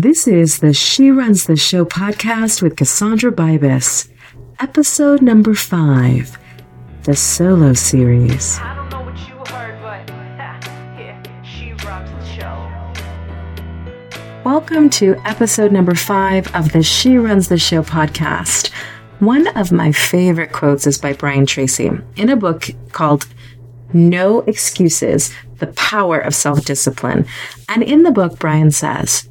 This is the She Runs the Show podcast with Cassandra Bibas, episode number five, the solo series. I don't know what you heard, but yeah, she runs the show. Welcome to episode number five of the She Runs the Show podcast. One of my favorite quotes is by Brian Tracy in a book called No Excuses The Power of Self Discipline. And in the book, Brian says,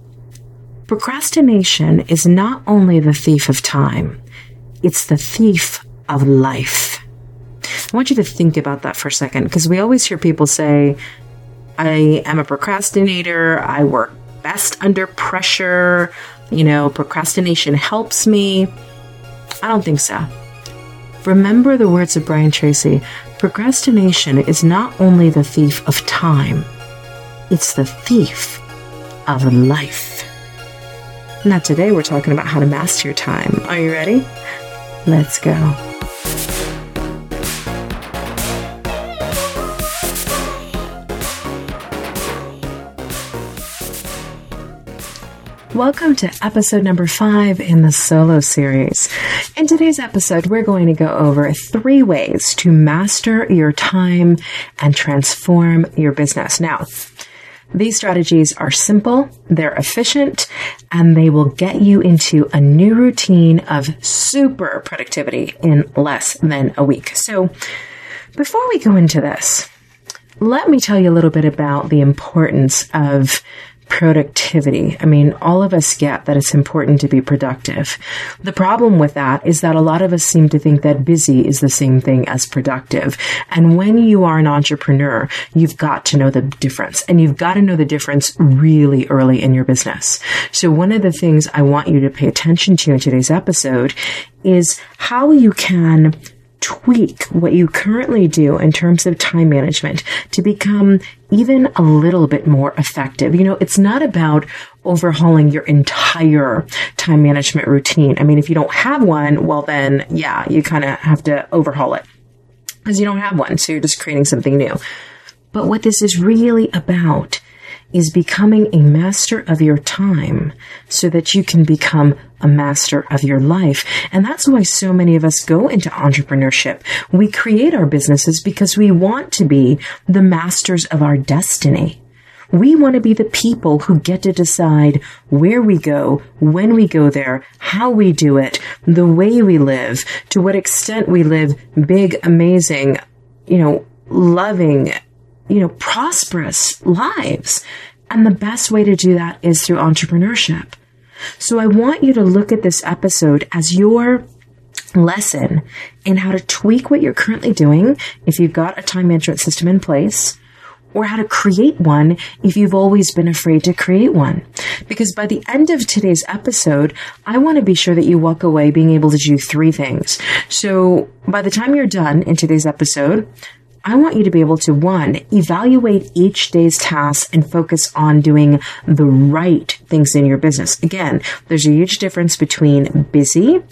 Procrastination is not only the thief of time, it's the thief of life. I want you to think about that for a second because we always hear people say, I am a procrastinator, I work best under pressure, you know, procrastination helps me. I don't think so. Remember the words of Brian Tracy procrastination is not only the thief of time, it's the thief of life. Now, today we're talking about how to master your time. Are you ready? Let's go. Welcome to episode number five in the solo series. In today's episode, we're going to go over three ways to master your time and transform your business. Now, these strategies are simple, they're efficient, and they will get you into a new routine of super productivity in less than a week. So, before we go into this, let me tell you a little bit about the importance of productivity. I mean, all of us get that it's important to be productive. The problem with that is that a lot of us seem to think that busy is the same thing as productive. And when you are an entrepreneur, you've got to know the difference and you've got to know the difference really early in your business. So one of the things I want you to pay attention to in today's episode is how you can tweak what you currently do in terms of time management to become even a little bit more effective. You know, it's not about overhauling your entire time management routine. I mean, if you don't have one, well, then yeah, you kind of have to overhaul it because you don't have one. So you're just creating something new. But what this is really about is becoming a master of your time so that you can become a master of your life. And that's why so many of us go into entrepreneurship. We create our businesses because we want to be the masters of our destiny. We want to be the people who get to decide where we go, when we go there, how we do it, the way we live, to what extent we live big, amazing, you know, loving, you know, prosperous lives. And the best way to do that is through entrepreneurship. So I want you to look at this episode as your lesson in how to tweak what you're currently doing if you've got a time management system in place or how to create one if you've always been afraid to create one. Because by the end of today's episode, I want to be sure that you walk away being able to do three things. So by the time you're done in today's episode, I want you to be able to one, evaluate each day's tasks and focus on doing the right things in your business. Again, there's a huge difference between busy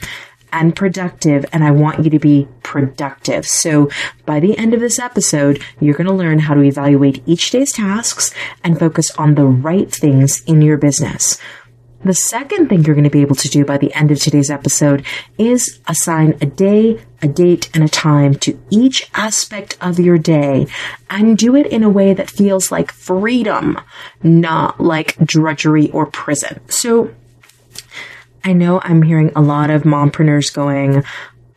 and productive, and I want you to be productive. So by the end of this episode, you're going to learn how to evaluate each day's tasks and focus on the right things in your business. The second thing you're going to be able to do by the end of today's episode is assign a day, a date, and a time to each aspect of your day and do it in a way that feels like freedom, not like drudgery or prison. So I know I'm hearing a lot of mompreneurs going,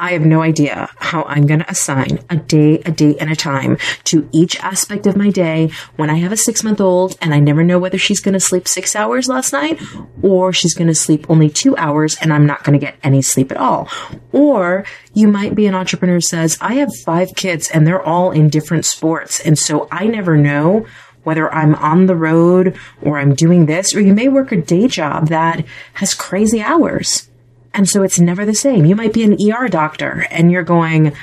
I have no idea how I'm going to assign a day, a date, and a time to each aspect of my day when I have a six month old and I never know whether she's going to sleep six hours last night or she's going to sleep only two hours and I'm not going to get any sleep at all. Or you might be an entrepreneur who says, I have five kids and they're all in different sports. And so I never know whether I'm on the road or I'm doing this, or you may work a day job that has crazy hours. And so it's never the same. You might be an ER doctor and you're going,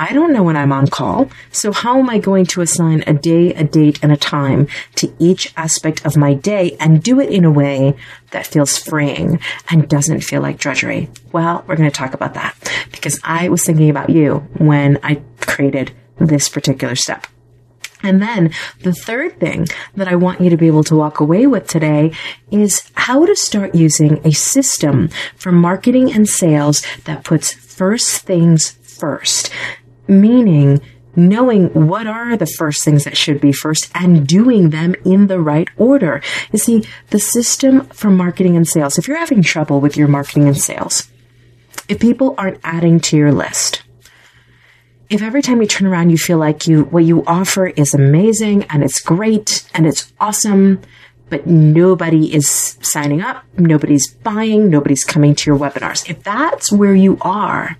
I don't know when I'm on call. So how am I going to assign a day, a date, and a time to each aspect of my day and do it in a way that feels freeing and doesn't feel like drudgery? Well, we're going to talk about that because I was thinking about you when I created this particular step. And then the third thing that I want you to be able to walk away with today is how to start using a system for marketing and sales that puts first things first, meaning knowing what are the first things that should be first and doing them in the right order. You see, the system for marketing and sales, if you're having trouble with your marketing and sales, if people aren't adding to your list, if every time you turn around you feel like you what you offer is amazing and it's great and it's awesome but nobody is signing up nobody's buying nobody's coming to your webinars. If that's where you are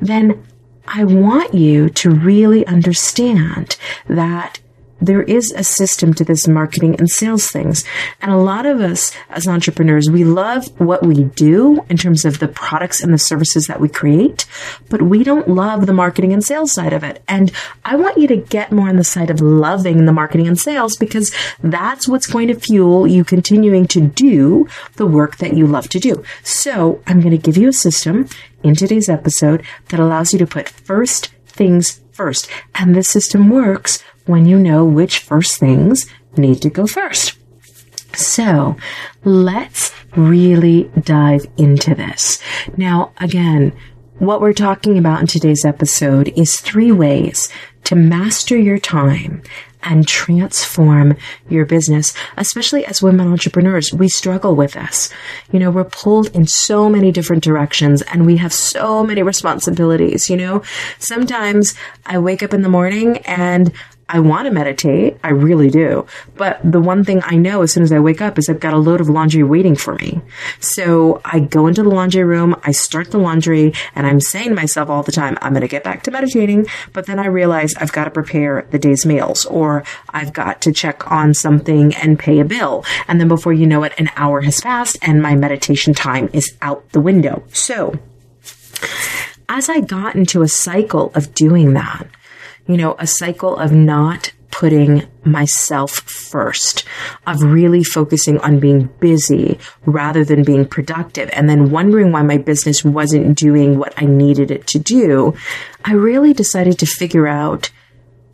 then i want you to really understand that there is a system to this marketing and sales things. And a lot of us as entrepreneurs, we love what we do in terms of the products and the services that we create, but we don't love the marketing and sales side of it. And I want you to get more on the side of loving the marketing and sales because that's what's going to fuel you continuing to do the work that you love to do. So I'm going to give you a system in today's episode that allows you to put first things first. And this system works when you know which first things need to go first. So let's really dive into this. Now, again, what we're talking about in today's episode is three ways to master your time and transform your business, especially as women entrepreneurs. We struggle with this. You know, we're pulled in so many different directions and we have so many responsibilities. You know, sometimes I wake up in the morning and I want to meditate. I really do. But the one thing I know as soon as I wake up is I've got a load of laundry waiting for me. So I go into the laundry room, I start the laundry, and I'm saying to myself all the time, I'm going to get back to meditating. But then I realize I've got to prepare the day's meals or I've got to check on something and pay a bill. And then before you know it, an hour has passed and my meditation time is out the window. So as I got into a cycle of doing that, you know, a cycle of not putting myself first, of really focusing on being busy rather than being productive, and then wondering why my business wasn't doing what I needed it to do, I really decided to figure out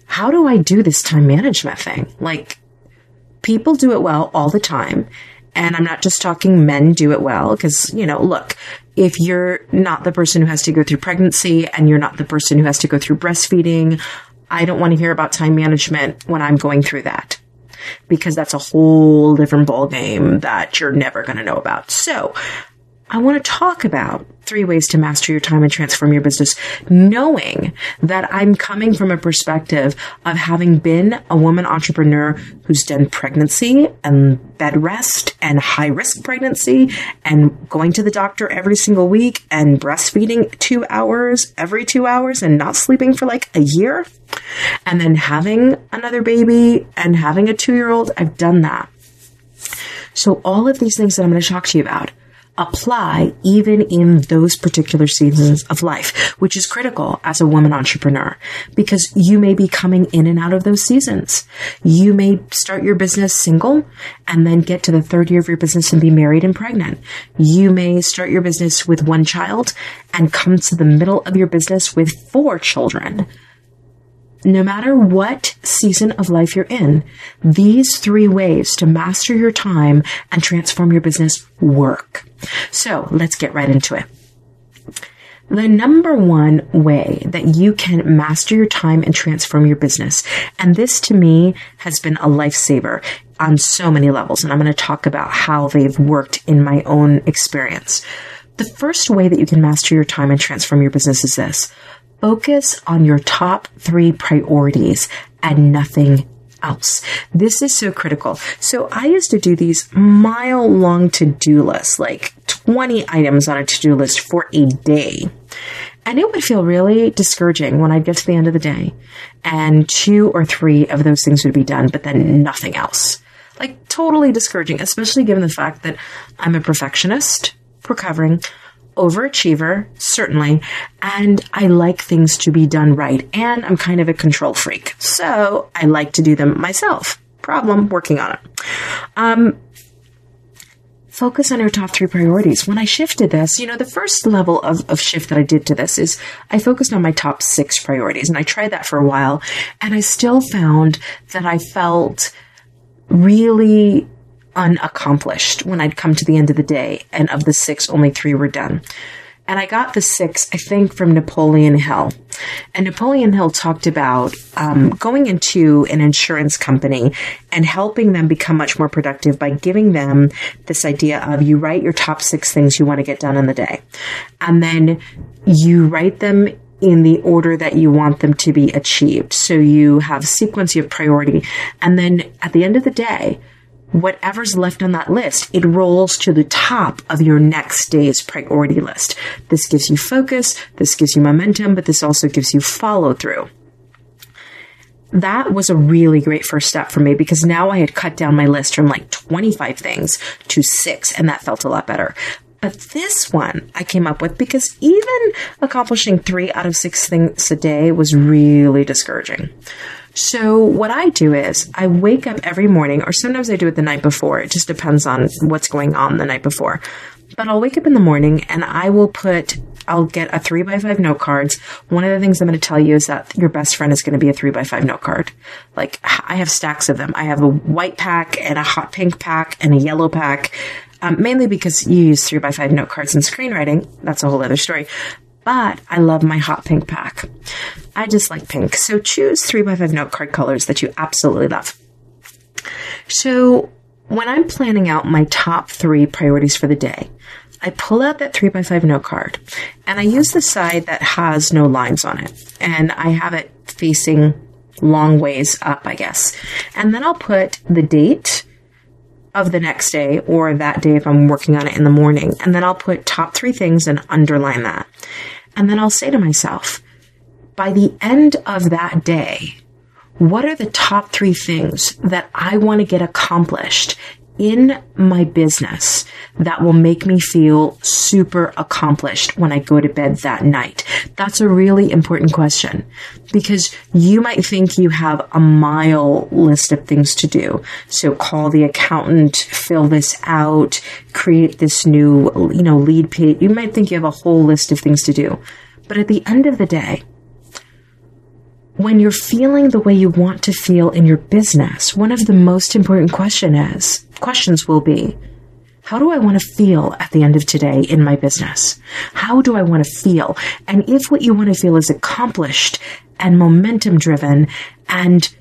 how do I do this time management thing? Like, people do it well all the time. And I'm not just talking men do it well, because, you know, look, if you're not the person who has to go through pregnancy and you're not the person who has to go through breastfeeding, I don't want to hear about time management when I'm going through that because that's a whole different ball game that you're never going to know about. So I want to talk about three ways to master your time and transform your business, knowing that I'm coming from a perspective of having been a woman entrepreneur who's done pregnancy and bed rest and high risk pregnancy and going to the doctor every single week and breastfeeding two hours every two hours and not sleeping for like a year and then having another baby and having a two year old. I've done that. So all of these things that I'm going to talk to you about apply even in those particular seasons of life, which is critical as a woman entrepreneur because you may be coming in and out of those seasons. You may start your business single and then get to the third year of your business and be married and pregnant. You may start your business with one child and come to the middle of your business with four children no matter what season of life you're in, these three ways to master your time and transform your business work. So let's get right into it. The number one way that you can master your time and transform your business, and this to me has been a lifesaver on so many levels, and I'm going to talk about how they've worked in my own experience. The first way that you can master your time and transform your business is this focus on your top three priorities and nothing else. This is so critical. So I used to do these mile long to do lists, like 20 items on a to do list for a day. And it would feel really discouraging when I'd get to the end of the day and two or three of those things would be done, but then nothing else. Like totally discouraging, especially given the fact that I'm a perfectionist recovering overachiever, certainly, and I like things to be done right. And I'm kind of a control freak. So I like to do them myself. Problem, working on it. Um, focus on your top three priorities. When I shifted this, you know, the first level of, of shift that I did to this is I focused on my top six priorities and I tried that for a while and I still found that I felt really unaccomplished when I'd come to the end of the day and of the six, only three were done. And I got the six, I think, from Napoleon Hill. And Napoleon Hill talked about um, going into an insurance company and helping them become much more productive by giving them this idea of you write your top six things you want to get done in the day. And then you write them in the order that you want them to be achieved. So you have sequence, you have priority. And then at the end of the day, whatever's left on that list, it rolls to the top of your next day's priority list. This gives you focus, this gives you momentum, but this also gives you follow through. That was a really great first step for me because now I had cut down my list from like 25 things to six, and that felt a lot better. But this one I came up with because even accomplishing three out of six things a day was really discouraging. So what I do is I wake up every morning, or sometimes I do it the night before. It just depends on what's going on the night before. But I'll wake up in the morning and I will put I'll get a three by five note cards. One of the things I'm going to tell you is that your best friend is going to be a three by five note card. Like I have stacks of them. I have a white pack and a hot pink pack and a yellow pack. Um, mainly because you use three by five note cards in screenwriting. That's a whole other story but I love my hot pink pack. I just like pink. So choose three by five note card colors that you absolutely love. So when I'm planning out my top three priorities for the day, I pull out that three by five note card and I use the side that has no lines on it and I have it facing long ways up, I guess. And then I'll put the date of the next day or that day if I'm working on it in the morning. And then I'll put top three things and underline that. And then I'll say to myself, by the end of that day, what are the top three things that I want to get accomplished in my business that will make me feel super accomplished when I go to bed that night? That's a really important question because you might think you have a mile list of things to do. So call the accountant, fill this out, create this new, you know, lead page. You might think you have a whole list of things to do. But at the end of the day, when you're feeling the way you want to feel in your business, one of the most important question is, questions will be, how do I want to feel at the end of today in my business? How do I want to feel? And if what you want to feel is accomplished and momentum driven and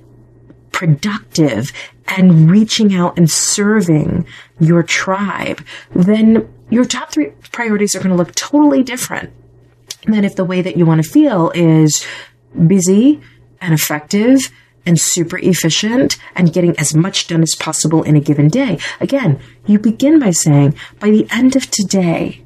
productive and reaching out and serving your tribe, then your top three priorities are going to look totally different than if the way that you want to feel is busy and effective and super efficient and getting as much done as possible in a given day. Again, you begin by saying, by the end of today,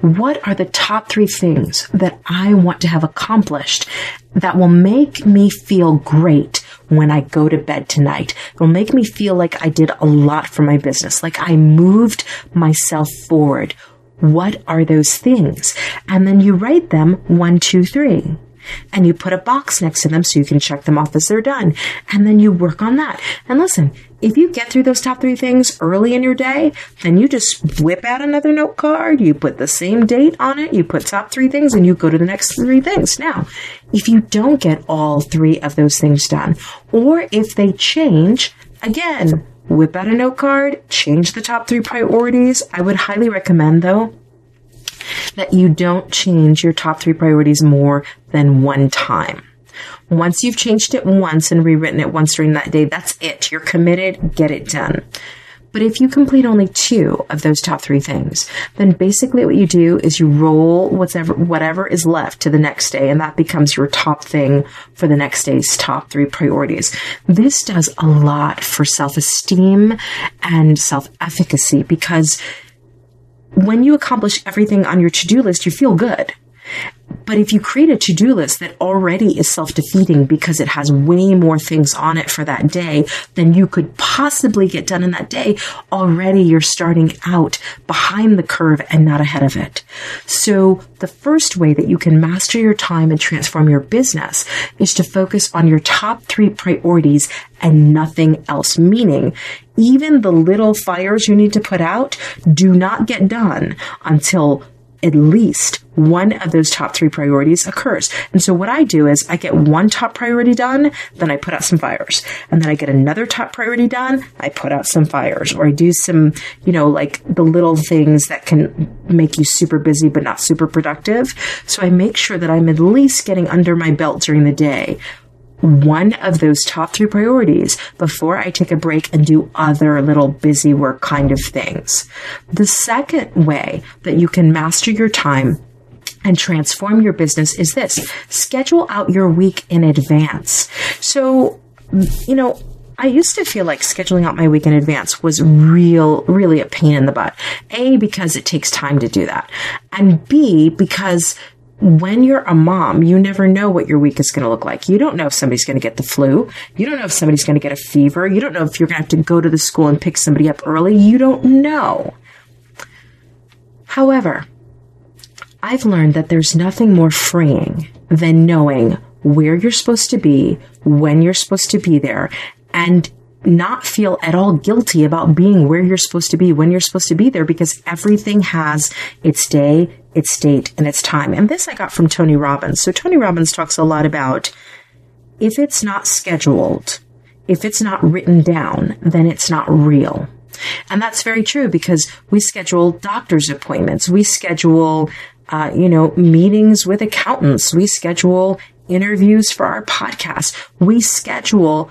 what are the top three things that I want to have accomplished that will make me feel great when I go to bed tonight? It will make me feel like I did a lot for my business, like I moved myself forward. What are those things? And then you write them one, two, three and you put a box next to them so you can check them off as they're done. And then you work on that. And listen, if you get through those top three things early in your day, then you just whip out another note card, you put the same date on it, you put top three things, and you go to the next three things. Now, if you don't get all three of those things done, or if they change, again, whip out a note card, change the top three priorities. I would highly recommend though that you don't change your top three priorities more than one time. Once you've changed it once and rewritten it once during that day, that's it. You're committed, get it done. But if you complete only two of those top three things, then basically what you do is you roll whatever, whatever is left to the next day, and that becomes your top thing for the next day's top three priorities. This does a lot for self esteem and self efficacy because when you accomplish everything on your to do list, you feel good. But if you create a to-do list that already is self-defeating because it has way more things on it for that day than you could possibly get done in that day, already you're starting out behind the curve and not ahead of it. So the first way that you can master your time and transform your business is to focus on your top three priorities and nothing else. Meaning, even the little fires you need to put out do not get done until at least one of those top three priorities occurs. And so what I do is I get one top priority done, then I put out some fires. And then I get another top priority done, I put out some fires. Or I do some, you know, like the little things that can make you super busy but not super productive. So I make sure that I'm at least getting under my belt during the day one of those top three priorities before I take a break and do other little busy work kind of things. The second way that you can master your time and transform your business is this schedule out your week in advance. So, you know, I used to feel like scheduling out my week in advance was real, really a pain in the butt. A, because it takes time to do that. And B, because when you're a mom, you never know what your week is going to look like. You don't know if somebody's going to get the flu. You don't know if somebody's going to get a fever. You don't know if you're going to have to go to the school and pick somebody up early. You don't know. However, I've learned that there's nothing more freeing than knowing where you're supposed to be, when you're supposed to be there, and not feel at all guilty about being where you're supposed to be when you're supposed to be there because everything has its day, its date, and its time. And this I got from Tony Robbins. So Tony Robbins talks a lot about if it's not scheduled, if it's not written down, then it's not real. And that's very true because we schedule doctor's appointments. We schedule, uh, you know, meetings with accountants. We schedule interviews for our podcast. We schedule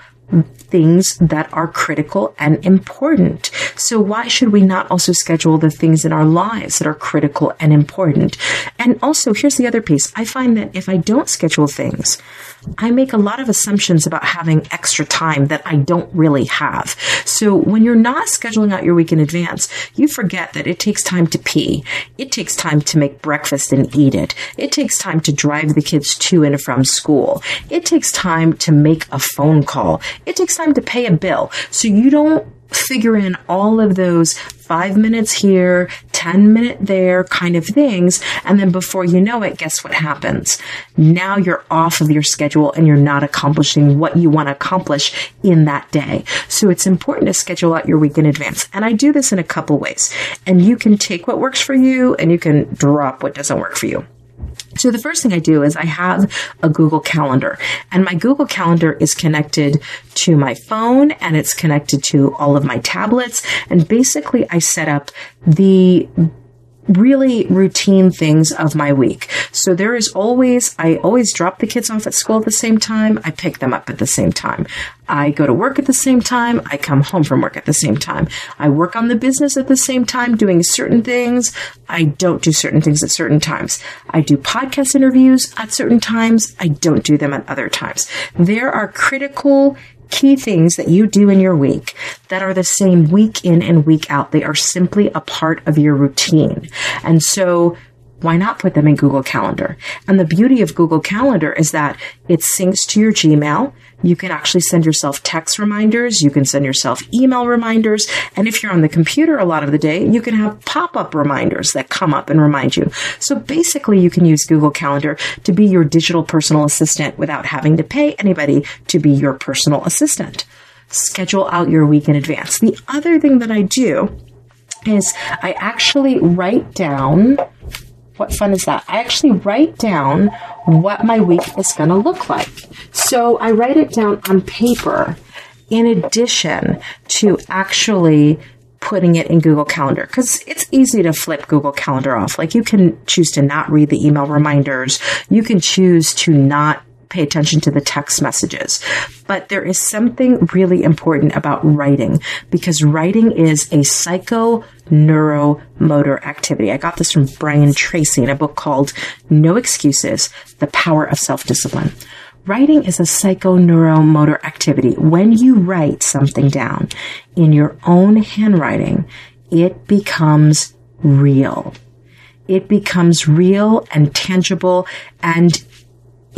things that are critical and important. So why should we not also schedule the things in our lives that are critical and important? And also, here's the other piece. I find that if I don't schedule things, I make a lot of assumptions about having extra time that I don't really have. So when you're not scheduling out your week in advance, you forget that it takes time to pee. It takes time to make breakfast and eat it. It takes time to drive the kids to and from school. It takes time to make a phone call. It takes time to pay a bill. So you don't figure in all of those five minutes here, 10 minute there kind of things. And then before you know it, guess what happens? Now you're off of your schedule and you're not accomplishing what you want to accomplish in that day. So it's important to schedule out your week in advance. And I do this in a couple ways. And you can take what works for you and you can drop what doesn't work for you. So the first thing I do is I have a Google Calendar and my Google Calendar is connected to my phone and it's connected to all of my tablets. And basically I set up the really routine things of my week. So there is always, I always drop the kids off at school at the same time. I pick them up at the same time. I go to work at the same time. I come home from work at the same time. I work on the business at the same time, doing certain things. I don't do certain things at certain times. I do podcast interviews at certain times. I don't do them at other times. There are critical key things that you do in your week that are the same week in and week out. They are simply a part of your routine. And so why not put them in Google Calendar? And the beauty of Google Calendar is that it syncs to your Gmail. You can actually send yourself text reminders. You can send yourself email reminders. And if you're on the computer a lot of the day, you can have pop up reminders that come up and remind you. So basically, you can use Google Calendar to be your digital personal assistant without having to pay anybody to be your personal assistant. Schedule out your week in advance. The other thing that I do is I actually write down what fun is that? I actually write down what my week is going to look like. So I write it down on paper in addition to actually putting it in Google Calendar because it's easy to flip Google Calendar off. Like you can choose to not read the email reminders. You can choose to not pay attention to the text messages. But there is something really important about writing because writing is a psycho neuromotor activity. I got this from Brian Tracy in a book called No Excuses, The Power of Self-Discipline. Writing is a psychoneuromotor activity. When you write something down in your own handwriting, it becomes real it becomes real and tangible and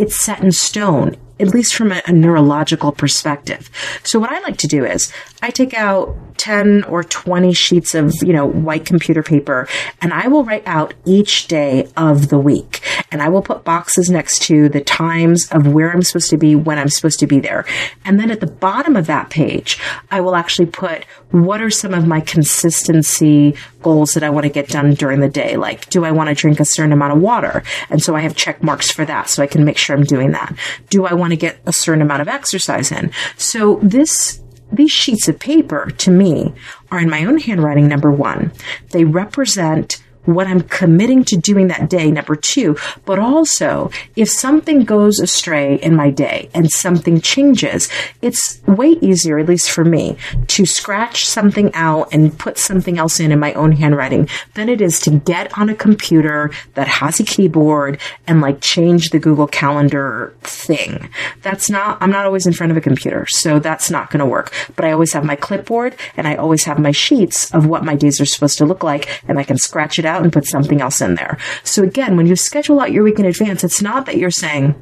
it's set in stone at least from a, a, neurological perspective. So what I like to do is I take out 10 or 20 sheets of, you know, white computer paper and I will write out each day of the week. And I will put boxes next to the times of where I'm supposed to be, when I'm supposed to be there. And then at the bottom of that page, I will actually put what are some of my consistency goals that I want to get done during the day? Like, do I want to drink a certain amount of water? And so I have check marks for that so I can make sure I'm doing that. Do I want to get a certain amount of exercise in? So this these sheets of paper to me are in my own handwriting number 1. They represent what I'm committing to doing that day, number two. But also, if something goes astray in my day and something changes, it's way easier, at least for me, to scratch something out and put something else in in my own handwriting than it is to get on a computer that has a keyboard and like change the Google Calendar thing. That's not, I'm not always in front of a computer, so that's not going to work. But I always have my clipboard and I always have my sheets of what my days are supposed to look like and I can scratch it out out and put something else in there. So again, when you schedule out your week in advance, it's not that you're saying,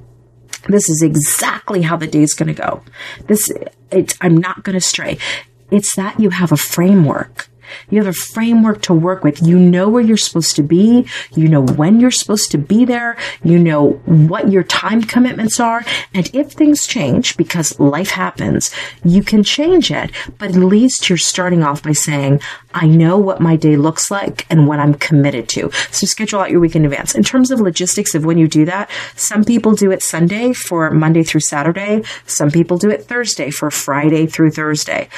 this is exactly how the day's going to go. This, I'm not going to stray. It's that you have a framework you have a framework to work with. You know where you're supposed to be. You know when you're supposed to be there. You know what your time commitments are. And if things change, because life happens, you can change it. But at least you're starting off by saying, I know what my day looks like and what I'm committed to. So schedule out your week in advance. In terms of logistics of when you do that, some people do it Sunday for Monday through Saturday. Some people do it Thursday for Friday through Thursday.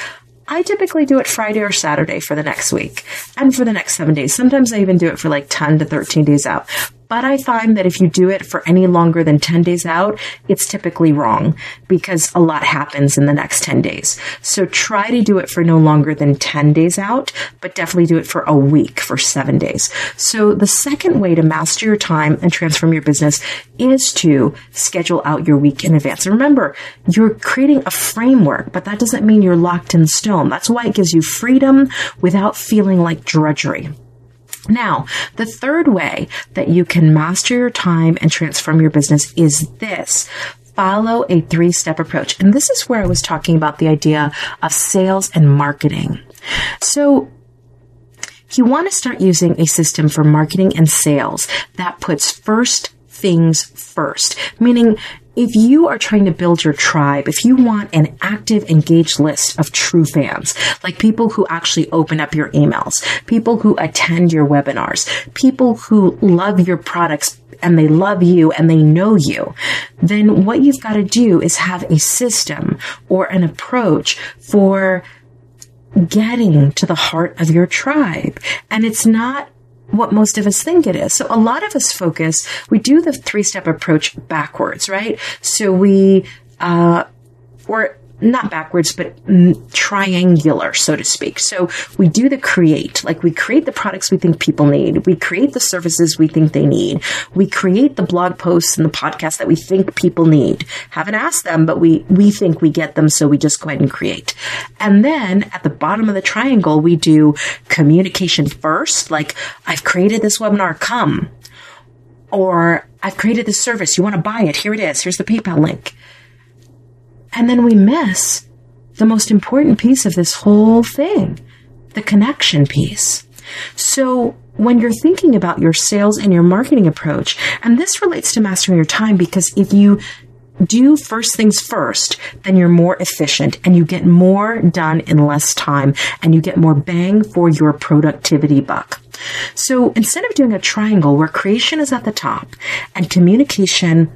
I typically do it Friday or Saturday for the next week and for the next seven days. Sometimes I even do it for like 10 to 13 days out. But I find that if you do it for any longer than 10 days out, it's typically wrong because a lot happens in the next 10 days. So try to do it for no longer than 10 days out, but definitely do it for a week for seven days. So the second way to master your time and transform your business is to schedule out your week in advance. And remember, you're creating a framework, but that doesn't mean you're locked in stone. That's why it gives you freedom without feeling like drudgery. Now, the third way that you can master your time and transform your business is this follow a three step approach. And this is where I was talking about the idea of sales and marketing. So, you want to start using a system for marketing and sales that puts first things first, meaning if you are trying to build your tribe, if you want an active, engaged list of true fans, like people who actually open up your emails, people who attend your webinars, people who love your products and they love you and they know you, then what you've got to do is have a system or an approach for getting to the heart of your tribe. And it's not what most of us think it is. So a lot of us focus, we do the three step approach backwards, right? So we, uh, or not backwards, but triangular, so to speak. So we do the create, like we create the products we think people need. We create the services we think they need. We create the blog posts and the podcasts that we think people need. Haven't asked them, but we, we think we get them. So we just go ahead and create. And then at the bottom of the triangle, we do communication first. Like I've created this webinar, come. Or I've created this service. You want to buy it. Here it is. Here's the PayPal link and then we miss the most important piece of this whole thing the connection piece. So, when you're thinking about your sales and your marketing approach, and this relates to mastering your time because if you do first things first, then you're more efficient and you get more done in less time and you get more bang for your productivity buck. So instead of doing a triangle where creation is at the top and communication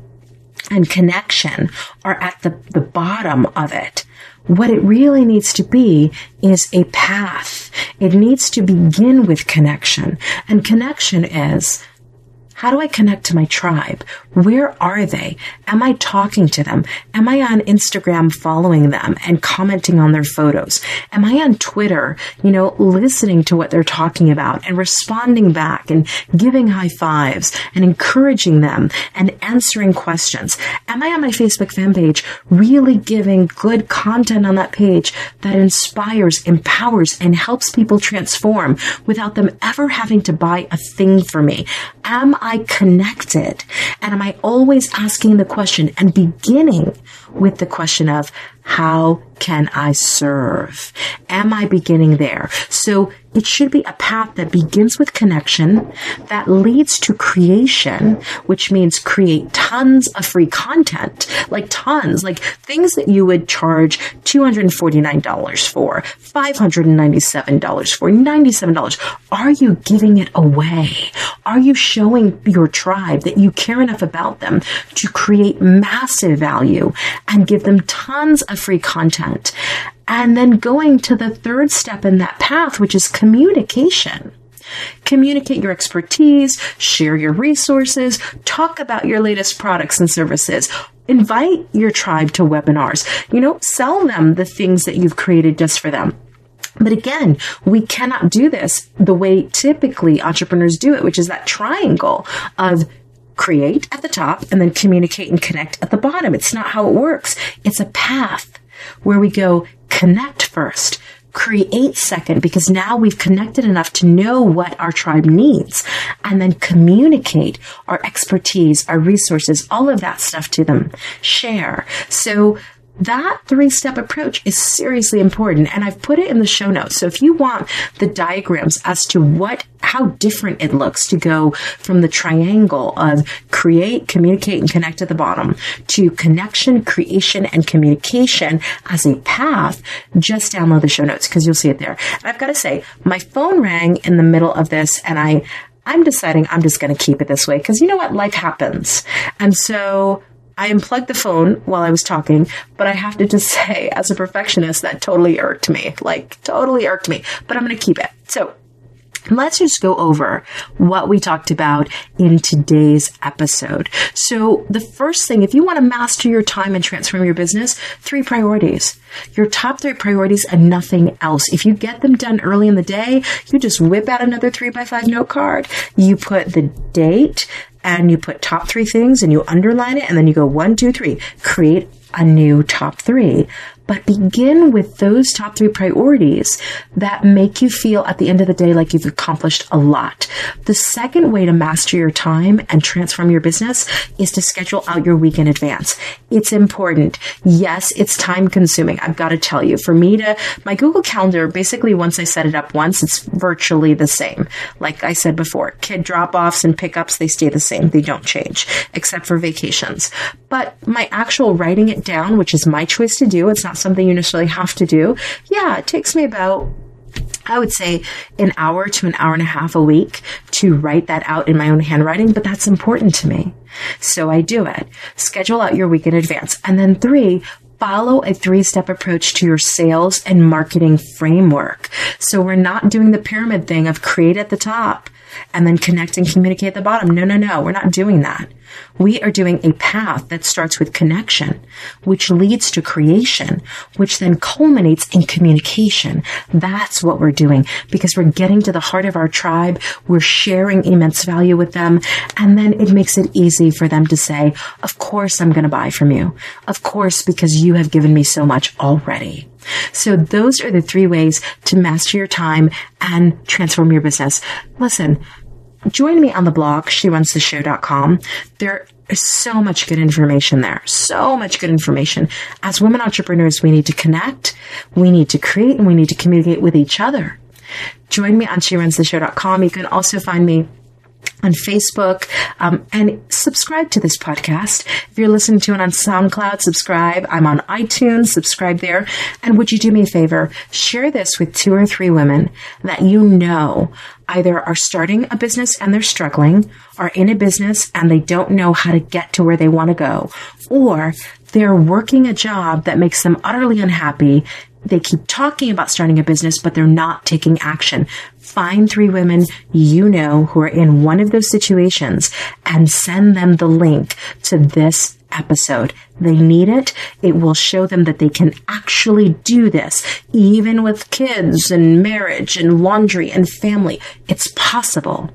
and connection are at the, the bottom of it. What it really needs to be is a path. It needs to begin with connection. And connection is How do I connect to my tribe? Where are they? Am I talking to them? Am I on Instagram following them and commenting on their photos? Am I on Twitter, you know, listening to what they're talking about and responding back and giving high fives and encouraging them and answering questions? Am I on my Facebook fan page really giving good content on that page that inspires, empowers, and helps people transform without them ever having to buy a thing for me? Am I connected? And am I always asking the question and beginning with the question of how can I serve? Am I beginning there? So it should be a path that begins with connection, that leads to creation, which means create tons of free content, like tons, like things that you would charge $249 for, $597 for, $97. Are you giving it away? Are you showing your tribe that you care enough about them to create massive value and give them tons of free content? And then going to the third step in that path, which is communication. Communicate your expertise, share your resources, talk about your latest products and services. Invite your tribe to webinars. You know, sell them the things that you've created just for them. But again, we cannot do this the way typically entrepreneurs do it, which is that triangle of create at the top and then communicate and connect at the bottom. It's not how it works. It's a path where we go connect first, create second, because now we've connected enough to know what our tribe needs and then communicate our expertise, our resources, all of that stuff to them. Share. So that three step approach is seriously important. And I've put it in the show notes. So if you want the diagrams as to what, how different it looks to go from the triangle of create, communicate, and connect at the bottom to connection, creation, and communication as a path, just download the show notes because you'll see it there. And I've got to say, my phone rang in the middle of this and I, I'm deciding I'm just going to keep it this way because you know what? Life happens. And so I unplugged the phone while I was talking, but I have to just say, as a perfectionist, that totally irked me. Like, totally irked me. But I'm going to keep it. So, Let's just go over what we talked about in today's episode. So the first thing, if you want to master your time and transform your business, three priorities. Your top three priorities and nothing else. If you get them done early in the day, you just whip out another three by five note card. You put the date, and you put top three things and you underline it and then you go one, two, three, create a new top three but begin with those top three priorities that make you feel at the end of the day like you've accomplished a lot. The second way to master your time and transform your business is to schedule out your week in advance. It's important. Yes, it's time consuming. I've got to tell you, for me to, my Google Calendar, basically once I set it up once, it's virtually the same. Like I said before, kid drop offs and pickups, they stay the same. They don't change, except for vacations. But my actual writing it down, which is my choice to do, it's not something you necessarily have to do. Yeah, it takes me about I would say an hour to an hour and a half a week to write that out in my own handwriting, but that's important to me. So I do it. Schedule out your week in advance. And then three, follow a three step approach to your sales and marketing framework. So we're not doing the pyramid thing of create at the top and then connect and communicate at the bottom. No, no, no. We're not doing that. We are doing a path that starts with connection, which leads to creation, which then culminates in communication. That's what we're doing because we're getting to the heart of our tribe. We're sharing immense value with them. And then it makes it easy for them to say, of course I'm going to buy from you. Of course, because you have given me so much already. So those are the three ways to master your time and transform your business. Listen, join me on the blog, sherunstheshow.com. There is so much good information there. So much good information. As women entrepreneurs, we need to connect, we need to create, and we need to communicate with each other. Join me on sherunstheshow.com. You can also find me on Facebook um, and subscribe to this podcast. If you're listening to it on SoundCloud, subscribe. I'm on iTunes, subscribe there. And would you do me a favor? Share this with two or three women that you know either are starting a business and they're struggling, are in a business and they don't know how to get to where they want to go, or they're working a job that makes them utterly unhappy they keep talking about starting a business, but they're not taking action. Find three women you know who are in one of those situations and send them the link to this episode. They need it. It will show them that they can actually do this, even with kids and marriage and laundry and family. It's possible.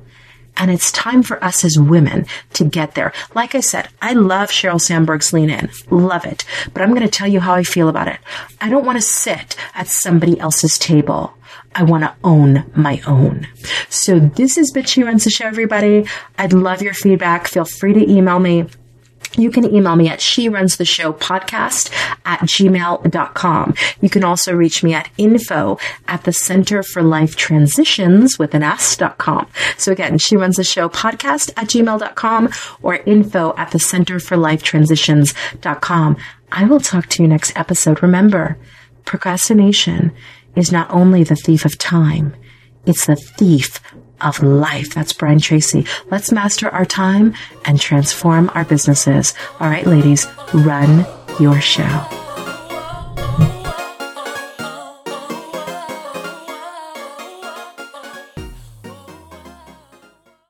And it's time for us as women to get there. Like I said, I love Sheryl Sandberg's Lean In. Love it. But I'm going to tell you how I feel about it. I don't want to sit at somebody else's table. I want to own my own. So this is Bitchy Runs the Show, everybody. I'd love your feedback. Feel free to email me you can email me at she runs the show podcast at gmail.com. You can also reach me at info at the center for life transitions with an s.com. So again, she runs the show podcast at gmail.com or info at the center for life transitions.com. I will talk to you next episode. Remember, procrastination is not only the thief of time, it's the thief of life. That's Brian Tracy. Let's master our time and transform our businesses. All right, ladies, run your show.